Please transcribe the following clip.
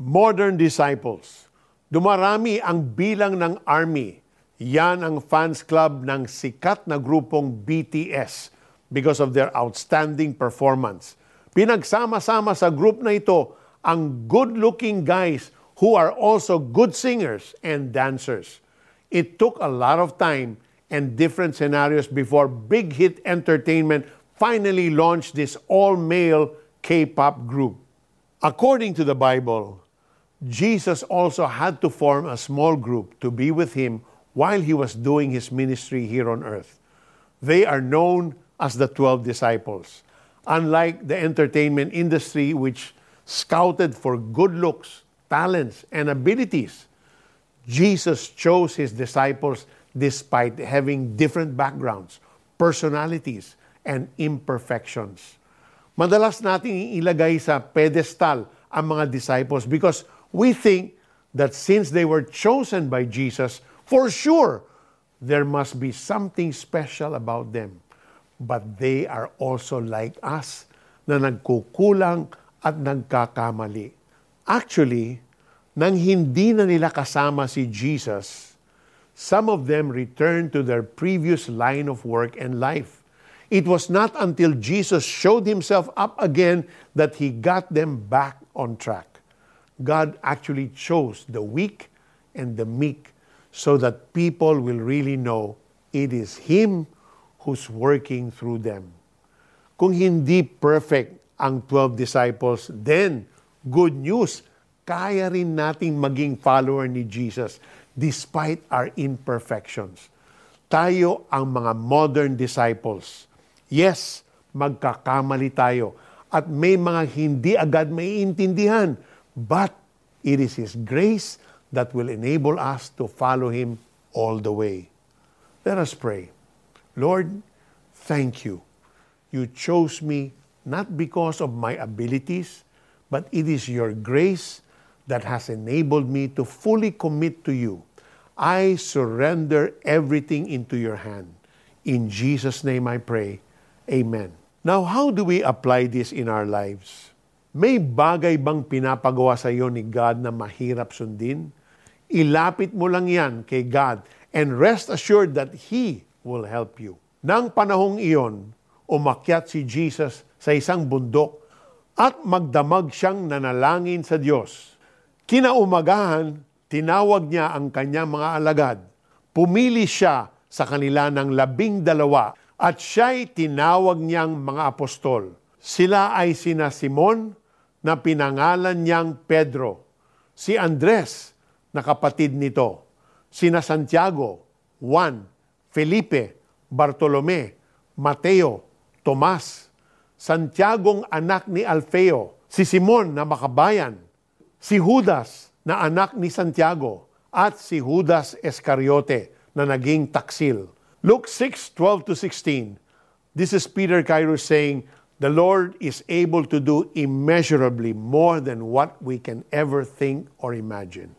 Modern disciples. Dumarami ang bilang ng army. Yan ang fans club ng sikat na grupong BTS because of their outstanding performance. Pinagsama-sama sa group na ito ang good-looking guys who are also good singers and dancers. It took a lot of time and different scenarios before Big Hit Entertainment finally launched this all-male K-pop group. According to the Bible, Jesus also had to form a small group to be with him while he was doing his ministry here on earth. They are known as the 12 disciples. Unlike the entertainment industry, which scouted for good looks, talents, and abilities, Jesus chose his disciples despite having different backgrounds, personalities, and imperfections. Madalas nating ilagay sa pedestal ang mga disciples because we think that since they were chosen by Jesus, for sure, there must be something special about them. But they are also like us na nagkukulang at nagkakamali. Actually, nang hindi na nila kasama si Jesus, some of them returned to their previous line of work and life. It was not until Jesus showed himself up again that he got them back on track. God actually chose the weak and the meek so that people will really know it is Him who's working through them. Kung hindi perfect ang 12 disciples, then good news, kaya rin nating maging follower ni Jesus despite our imperfections. Tayo ang mga modern disciples. Yes, magkakamali tayo at may mga hindi agad maiintindihan, but it is His grace that will enable us to follow Him all the way. Let us pray. Lord, thank you. You chose me not because of my abilities, but it is your grace that has enabled me to fully commit to you. I surrender everything into your hand. In Jesus' name I pray. Amen. Now, how do we apply this in our lives? May bagay bang pinapagawa sa iyo ni God na mahirap sundin? Ilapit mo lang yan kay God and rest assured that He will help you. Nang panahong iyon, umakyat si Jesus sa isang bundok at magdamag siyang nanalangin sa Diyos. Kinaumagahan, tinawag niya ang kanyang mga alagad. Pumili siya sa kanila ng labing dalawa at siya'y tinawag niyang mga apostol. Sila ay sina Simon na pinangalan niyang Pedro, si Andres na kapatid nito, sina Santiago, Juan, Felipe, Bartolome, Mateo, Tomas, Santiagong anak ni Alfeo, si Simon na makabayan, si Judas na anak ni Santiago, at si Judas Escariote na naging taksil. Luke 6, 12 to 16. This is Peter Kairos saying, The Lord is able to do immeasurably more than what we can ever think or imagine.